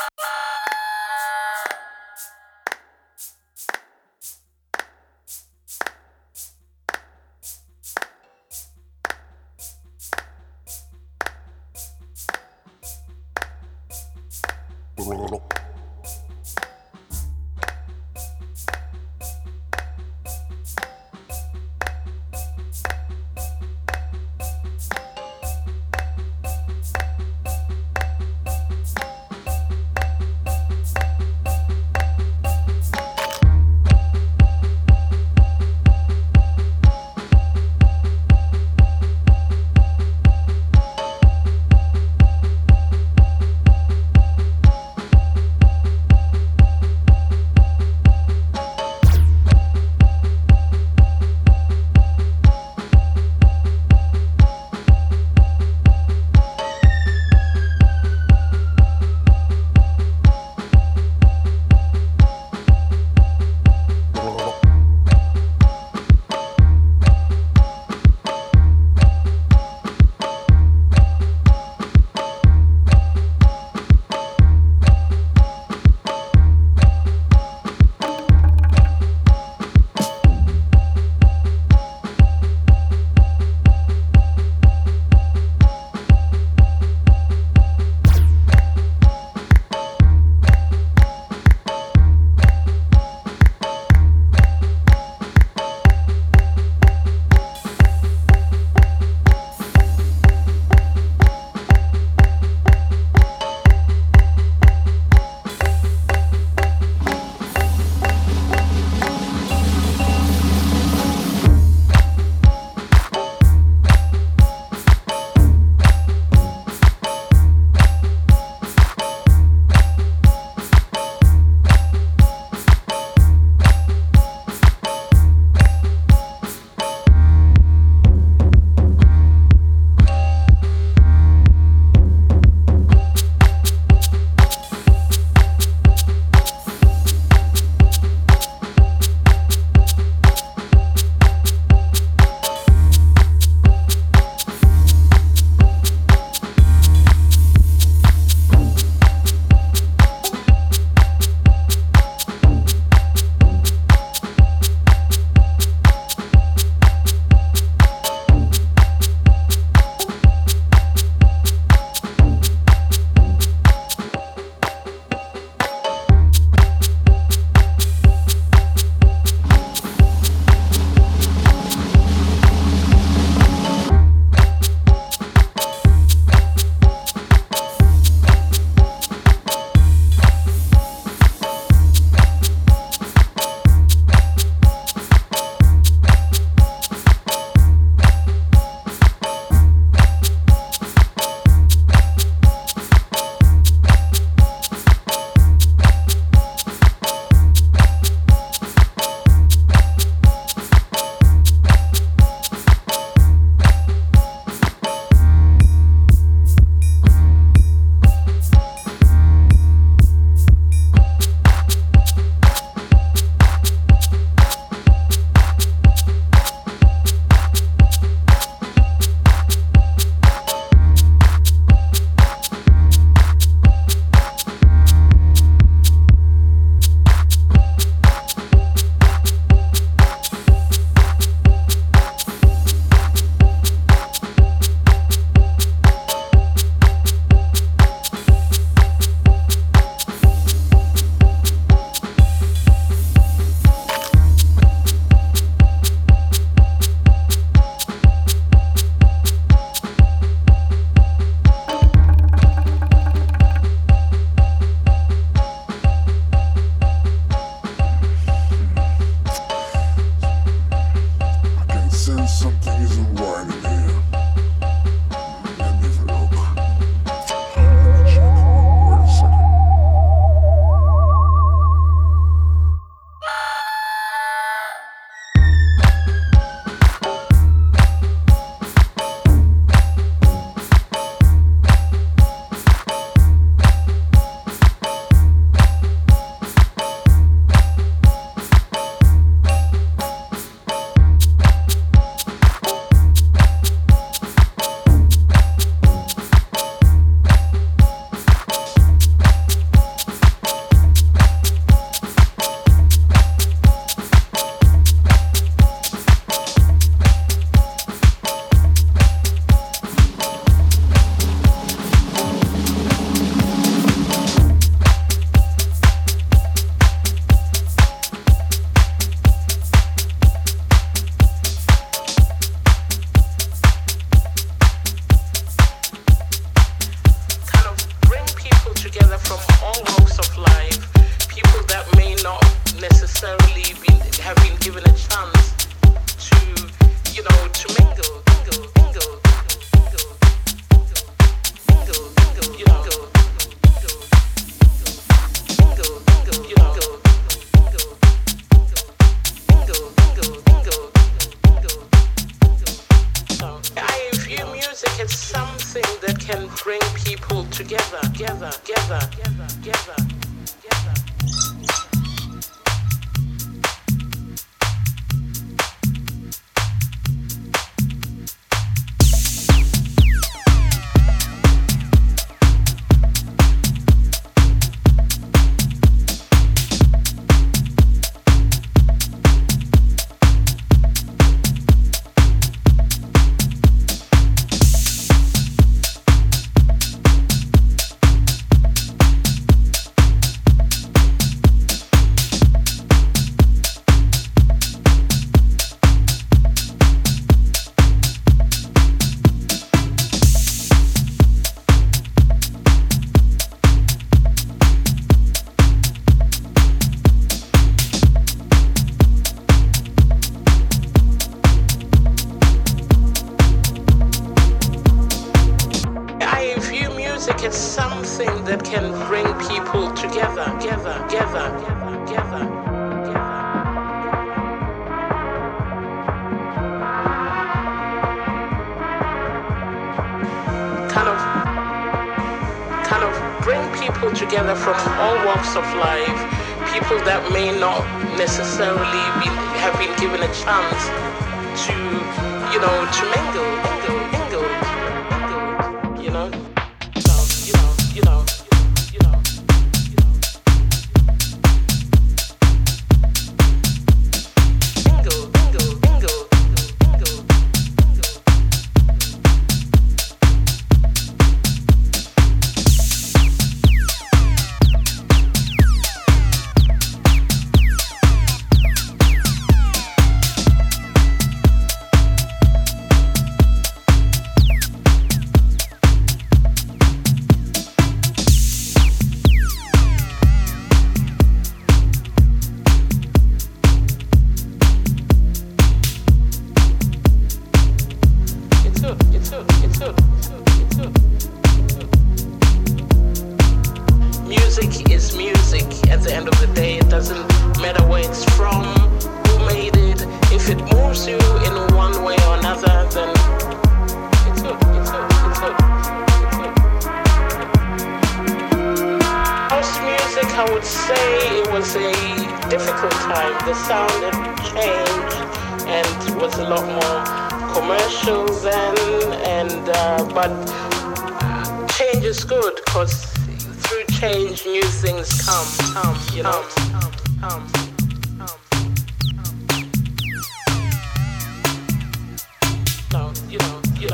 Bye. It's something that can bring people together, together, together, together, together, together.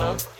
love.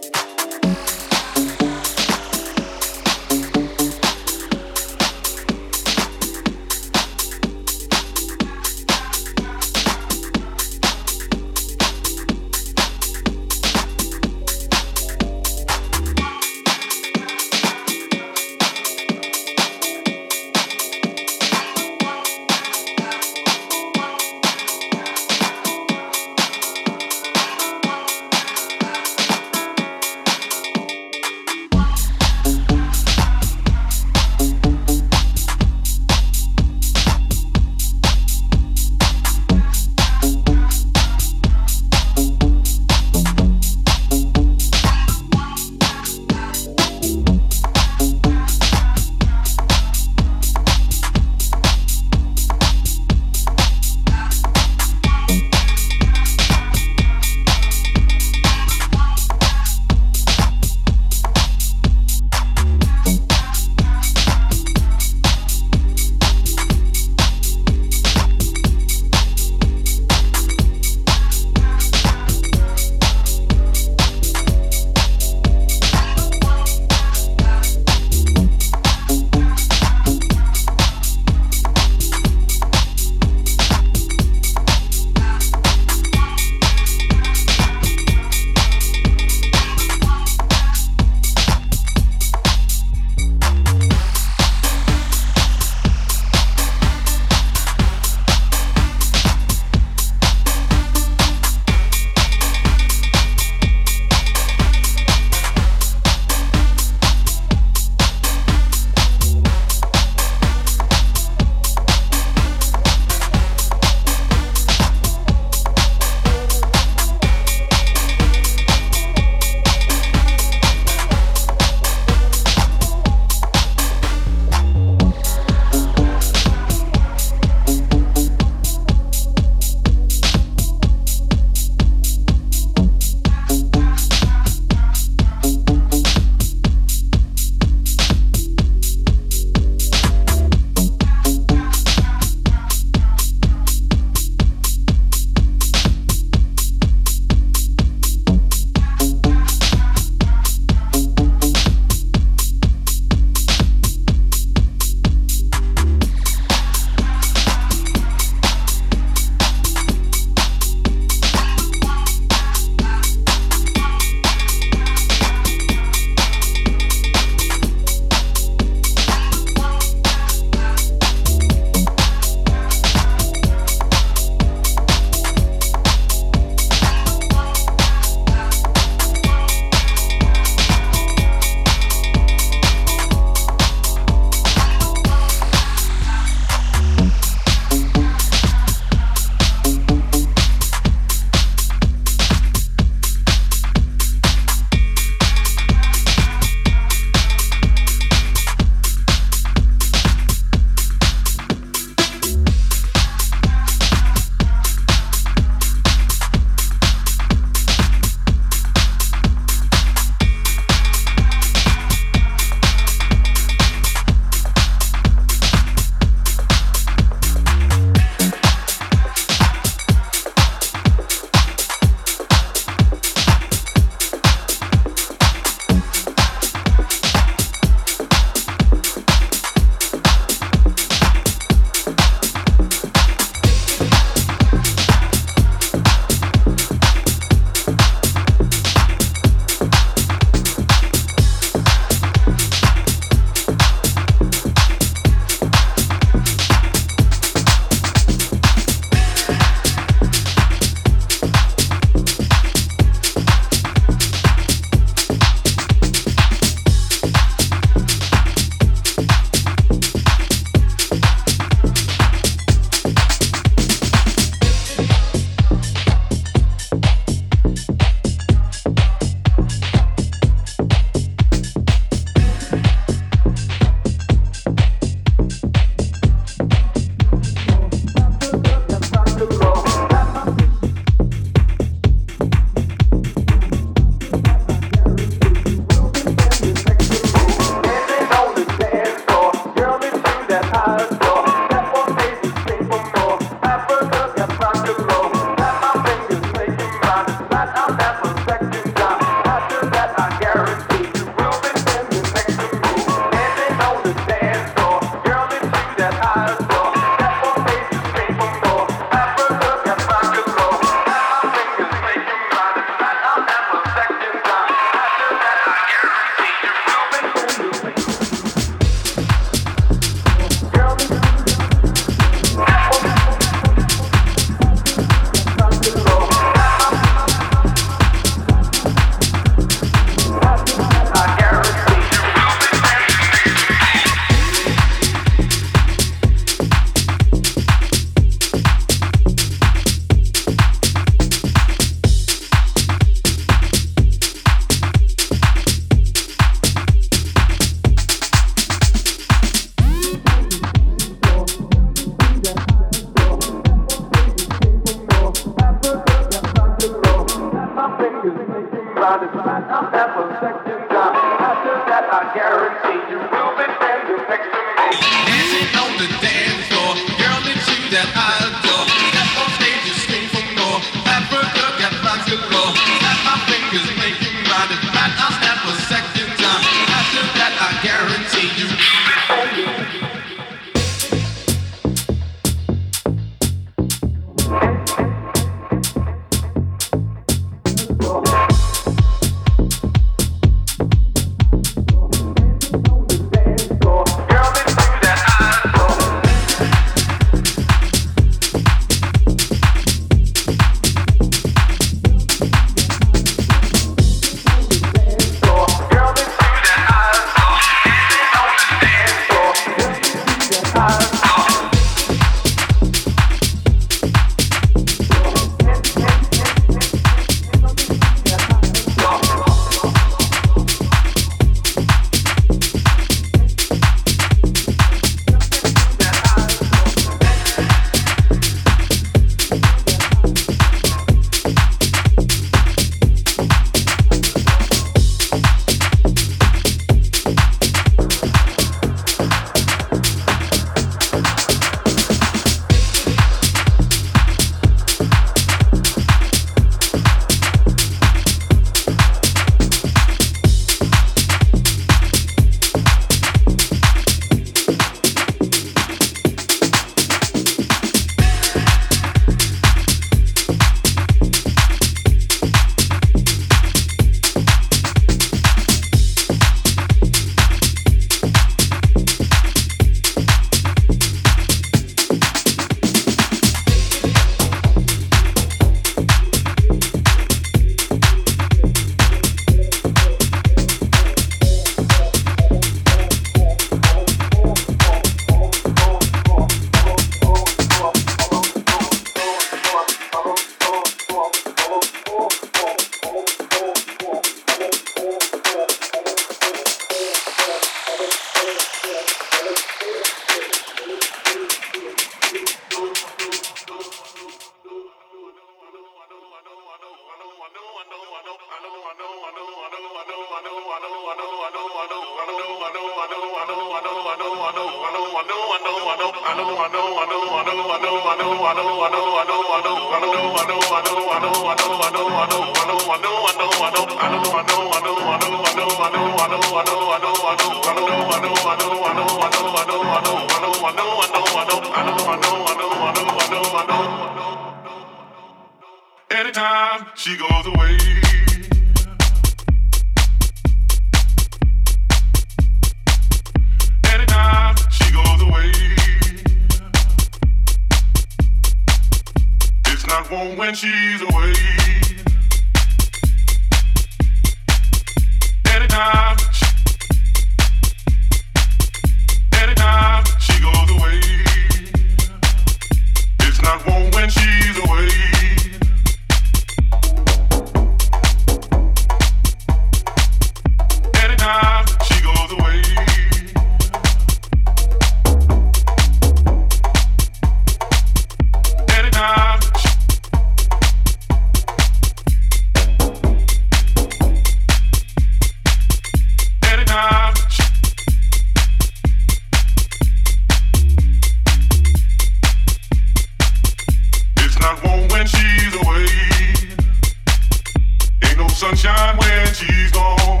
Ain't no sunshine when she's gone.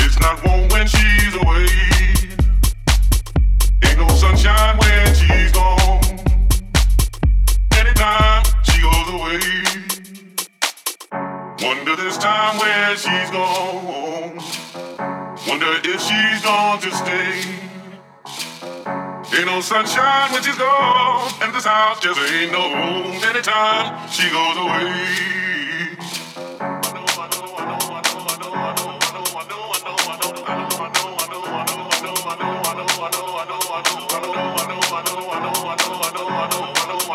It's not warm when she's away. Ain't no sunshine when she's gone. Anytime she goes away. Wonder this time where she's gone. Wonder if she's gone to stay. Ain't no sunshine when she's gone. And this house just ain't no home. anytime she goes away.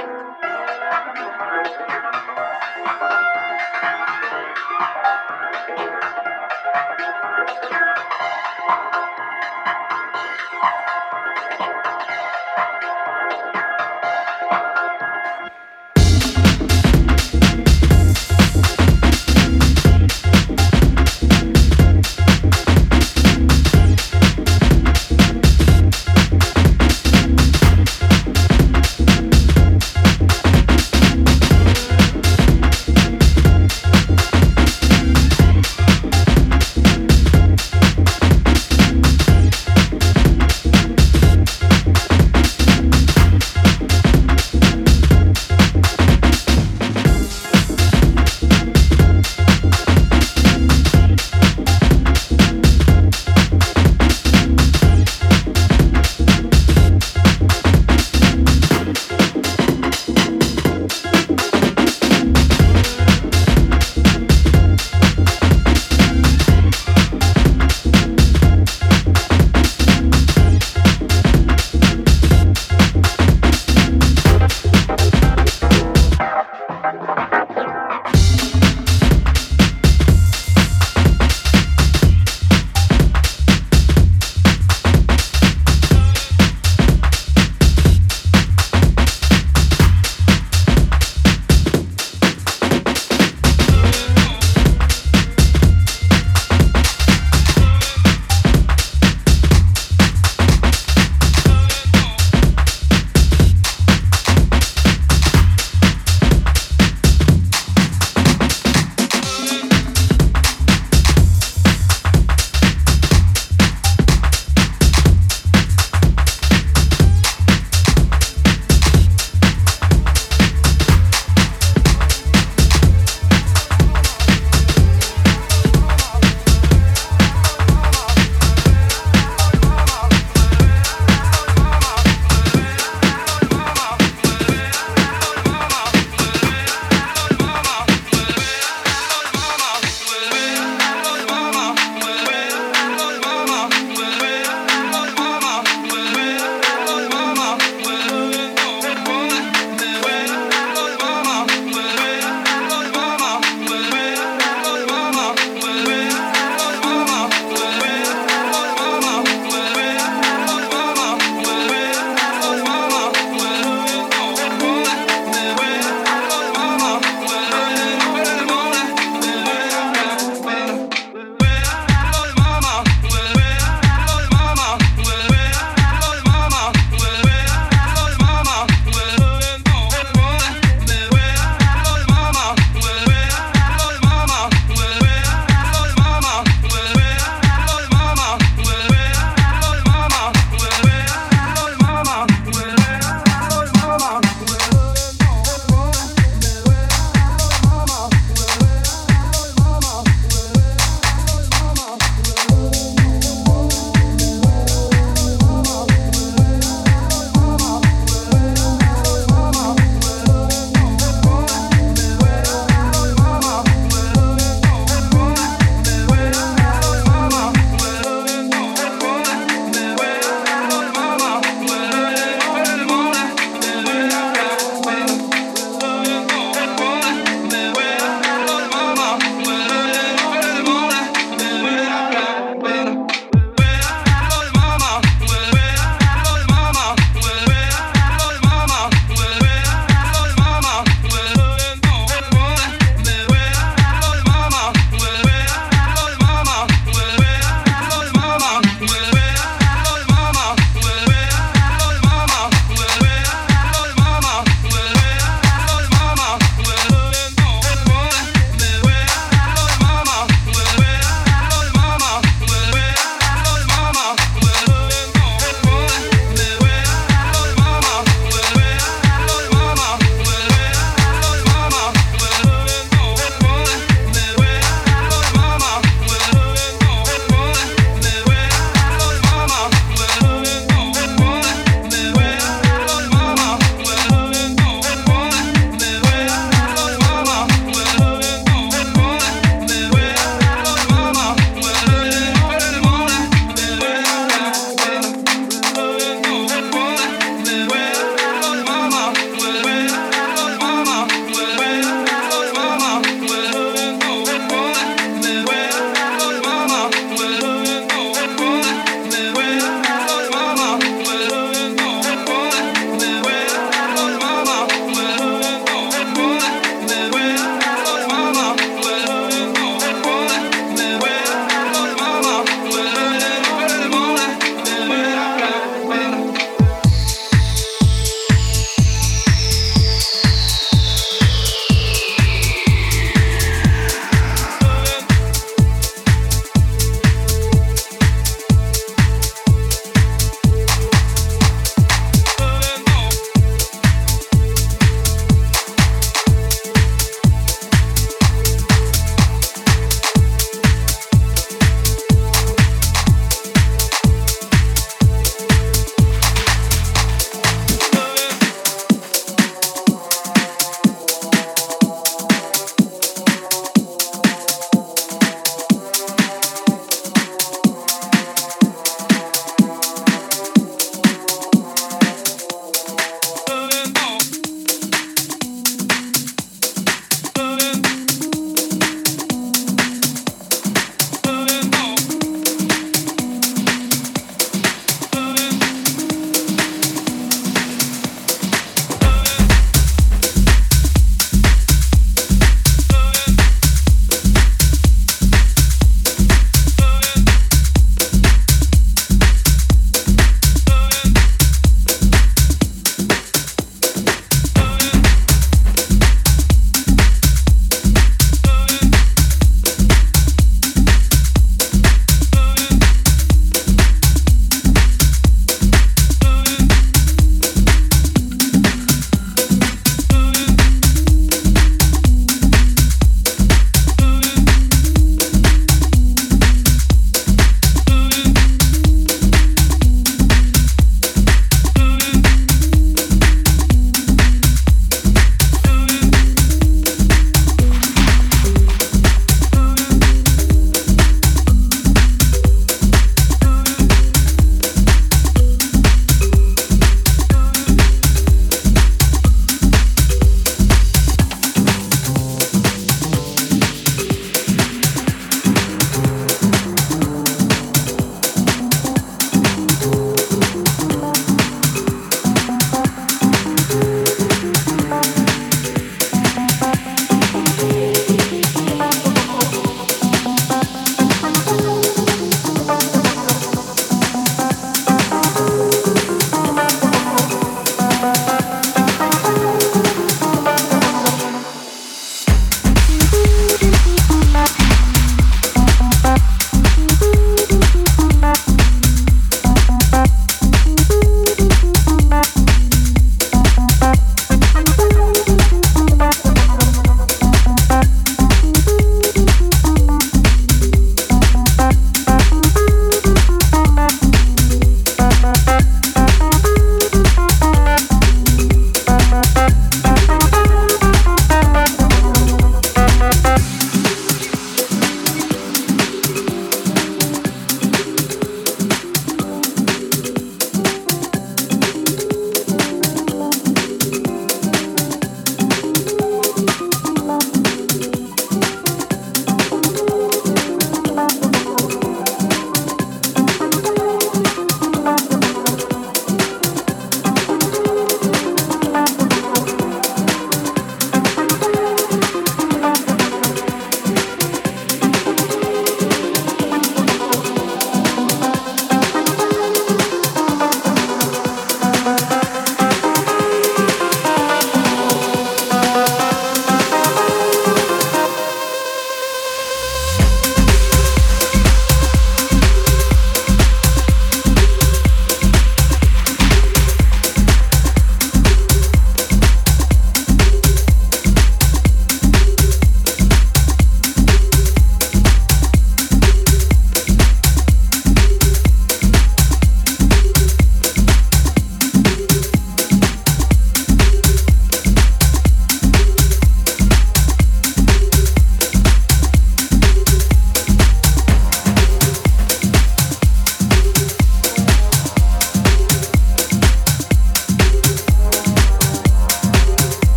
Thank you.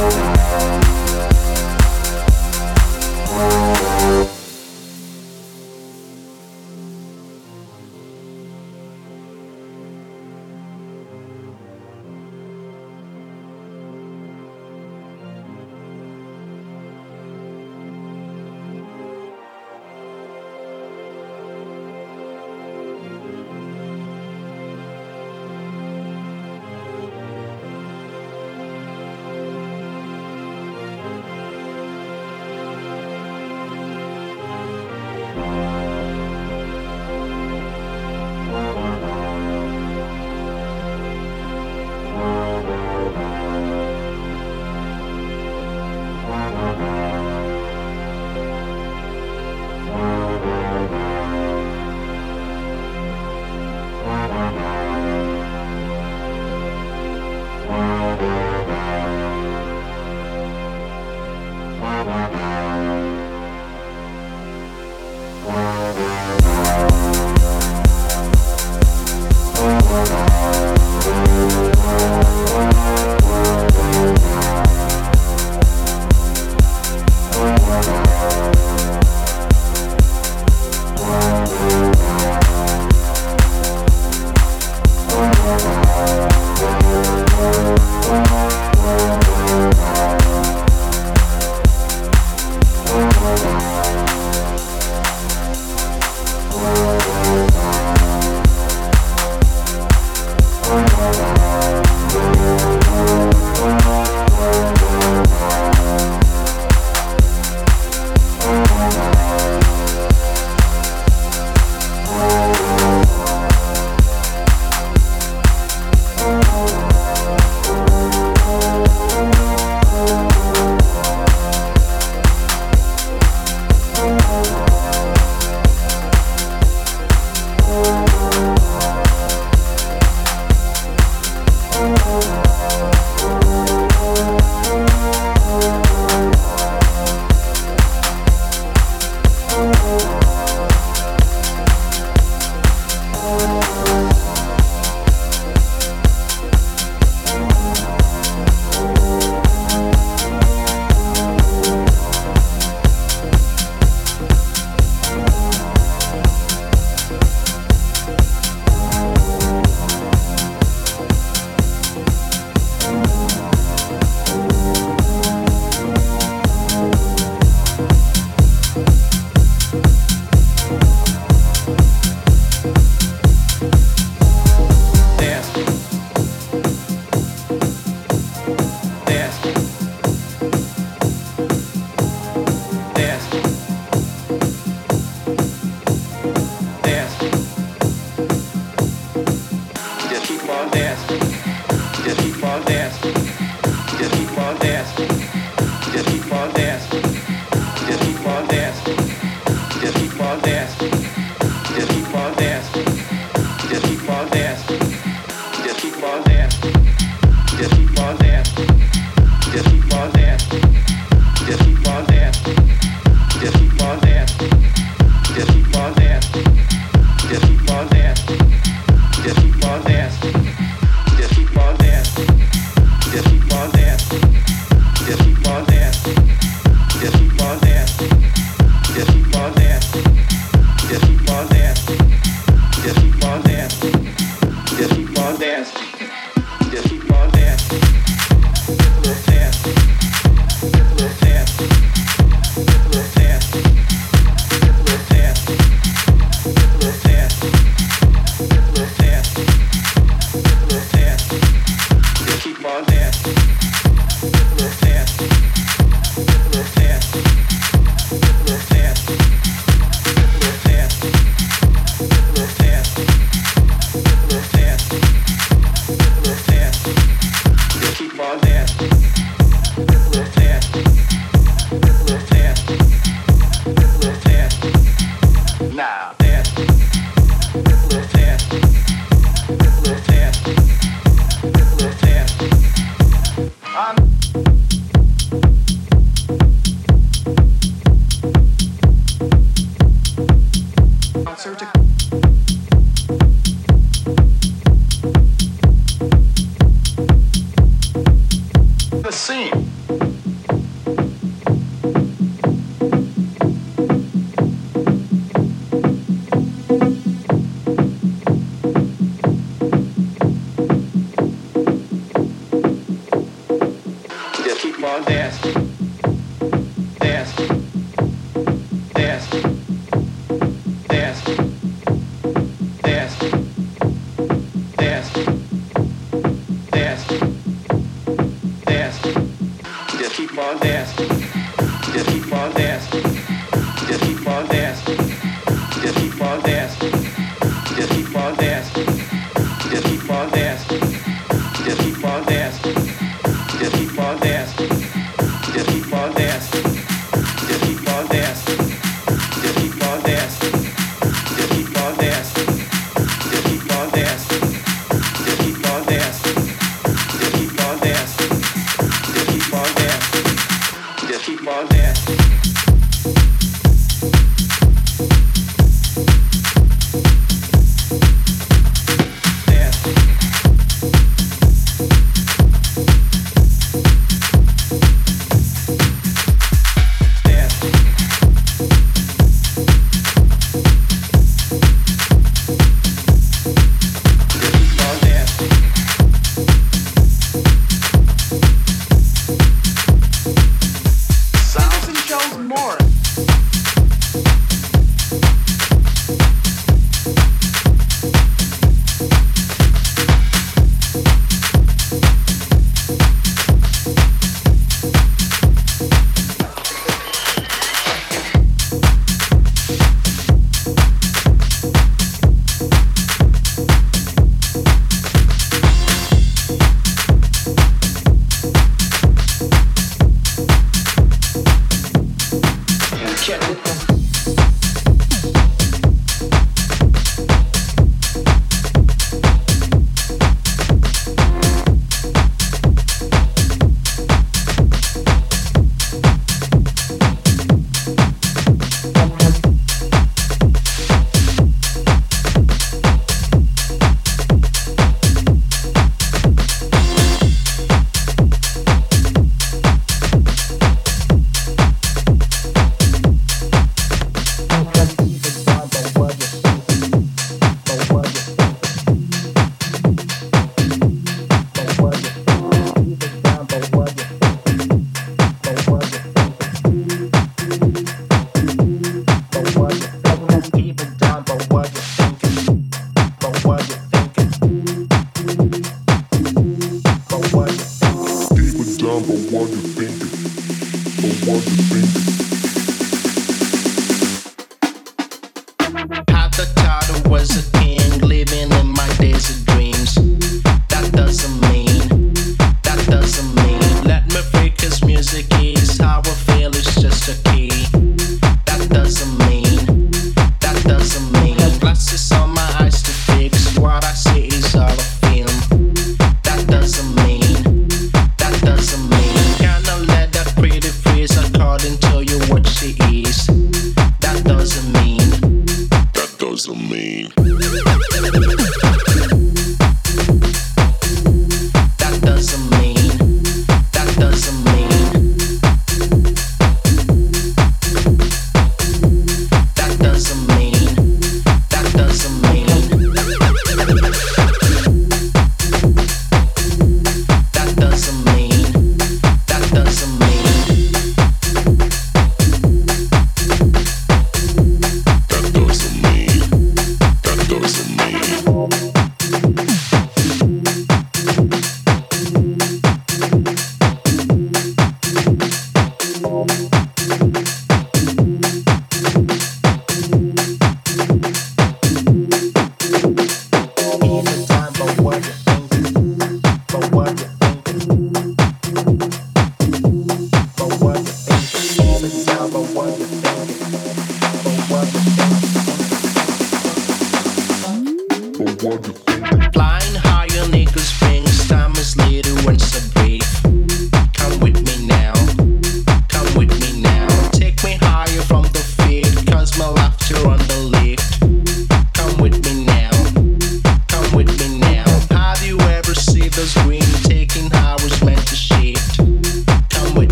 Just